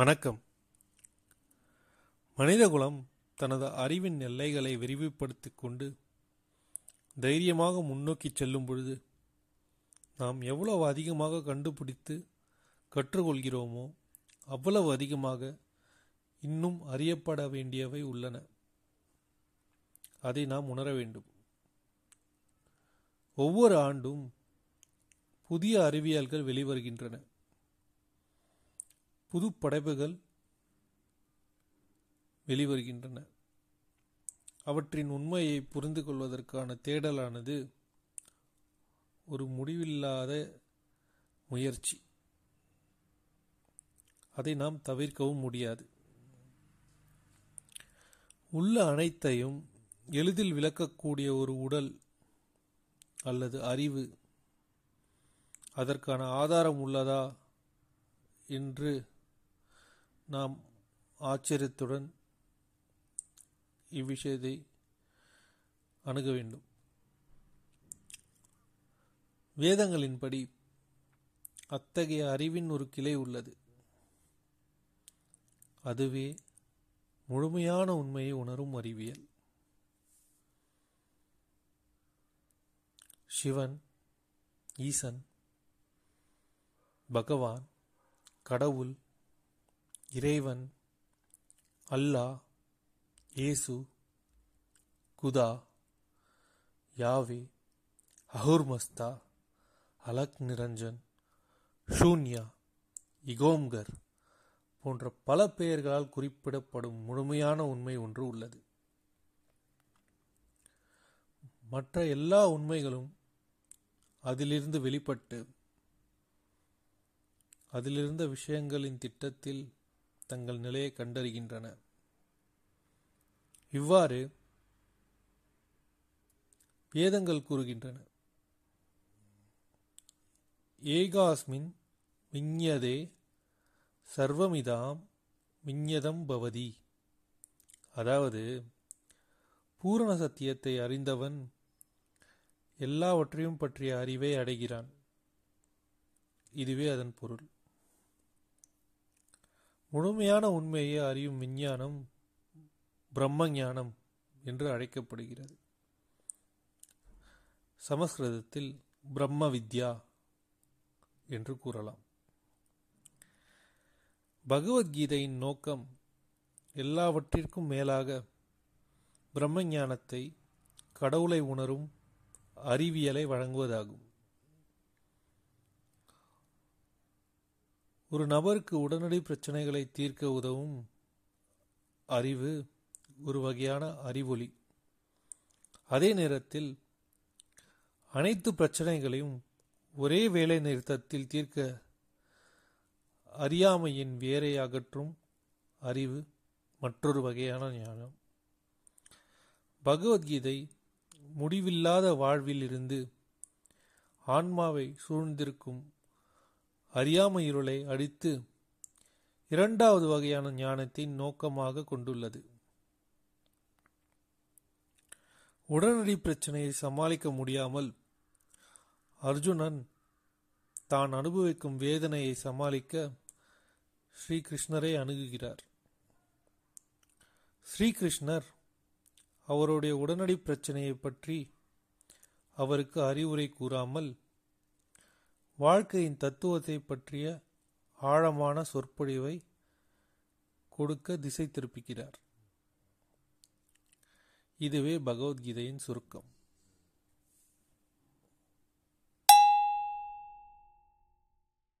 வணக்கம். மனிதகுலம் தனது அறிவின் எல்லைகளை விரிவுபடுத்திக் கொண்டு தைரியமாக முன்னோக்கிச் செல்லும் பொழுது நாம் எவ்வளவு அதிகமாக கண்டுபிடித்து கற்றுக்கொள்கிறோமோ அவ்வளவு அதிகமாக இன்னும் அறியப்பட வேண்டியவை உள்ளன. அதை நாம் உணர வேண்டும். ஒவ்வொரு ஆண்டும் புதிய அறிவியல்கள் வெளிவருகின்றன. புது படைப்புகள் வெளிவருகின்றன. அவற்றின் உண்மையை புரிந்து கொள்வதற்கான தேடலானது ஒரு முடிவில்லாத முயற்சி. அதை நாம் தவிர்க்கவும் முடியாது. உள்ள அனைத்தையும் எளிதில் விளக்கக்கூடிய ஒரு உடல் அல்லது அறிவு அதற்கான ஆதாரம் உள்ளதா என்று நாம் ஆச்சரியத்துடன் இவ்விஷயத்தை அணுக வேண்டும். வேதங்களின்படி அத்தகைய அறிவின் ஒரு கிளை உள்ளது. அதுவே முழுமையான உண்மையை உணரும் அறிவியல். சிவன் ஈசன் பகவான் கடவுள் இறைவன் அல்லாஹ் இயேசு குதா யாவே அஹுர்மஸ்தா அலக் நிரஞ்சன் ஷூன்யா இகோம்கர் போன்ற பல பெயர்களால் குறிப்பிடப்படும் முழுமையான உண்மை ஒன்று உள்ளது. மற்ற எல்லா உண்மைகளும் அதிலிருந்து வெளிப்பட்டு அதிலிருந்த விஷயங்களின் திட்டத்தில் தங்கள் நிலையை கண்டறிகின்றன. இவ்வாறு வேதங்கள் கூறுகின்றன. ஏகாஸ்மின் விஞ்ஞதே சர்வமிதாம் விஞ்ஞதம் பவதி. அதாவது பூரண சத்தியத்தை அறிந்தவன் எல்லாவற்றையும் பற்றிய அறிவை அடைகிறான். இதுவே அதன் பொருள். முழுமையான உண்மையை அறியும் விஞ்ஞானம் பிரம்ம ஞானம் என்று அழைக்கப்படுகிறது. சமஸ்கிருதத்தில் பிரம்ம வித்யா என்று கூறலாம். பகவத்கீதையின் நோக்கம் எல்லாவற்றிற்கும் மேலாக பிரம்ம ஞானத்தை கடவுளை உணரும் அறிவியலை வழங்குவதாகும். ஒரு நபருக்கு உடனடி பிரச்சனைகளை தீர்க்க உதவும் அறிவு ஒரு வகையான அறிவொளி. அதே நேரத்தில் அனைத்து பிரச்சனைகளையும் ஒரே வேலை நிறுத்தத்தில் தீர்க்க அறியாமையின் வேரை அகற்றும் அறிவு மற்றொரு வகையான ஞானம். பகவத்கீதை முடிவில்லாத வாழ்வில் இருந்து ஆன்மாவை சூழ்ந்திருக்கும் அறியாமை இருளை அடித்து இரண்டாவது வகையான ஞானத்தை நோக்கமாக கொண்டுள்ளது. உடனடி பிரச்சனையை சமாளிக்க முடியாமல் அர்ஜுனன் தான் அனுபவிக்கும் வேதனையை சமாளிக்க ஸ்ரீகிருஷ்ணரை அணுகுகிறார். ஸ்ரீகிருஷ்ணர் அவருடைய உடனடி பிரச்சனையை பற்றி அவருக்கு அறிவுரை கூறாமல் வாழ்க்கையின் தத்துவத்தை பற்றிய ஆழமான சொற்பொழிவை கொடுக்க திசை திருப்புகிறார். இதுவே பகவத்கீதையின் சுருக்கம்.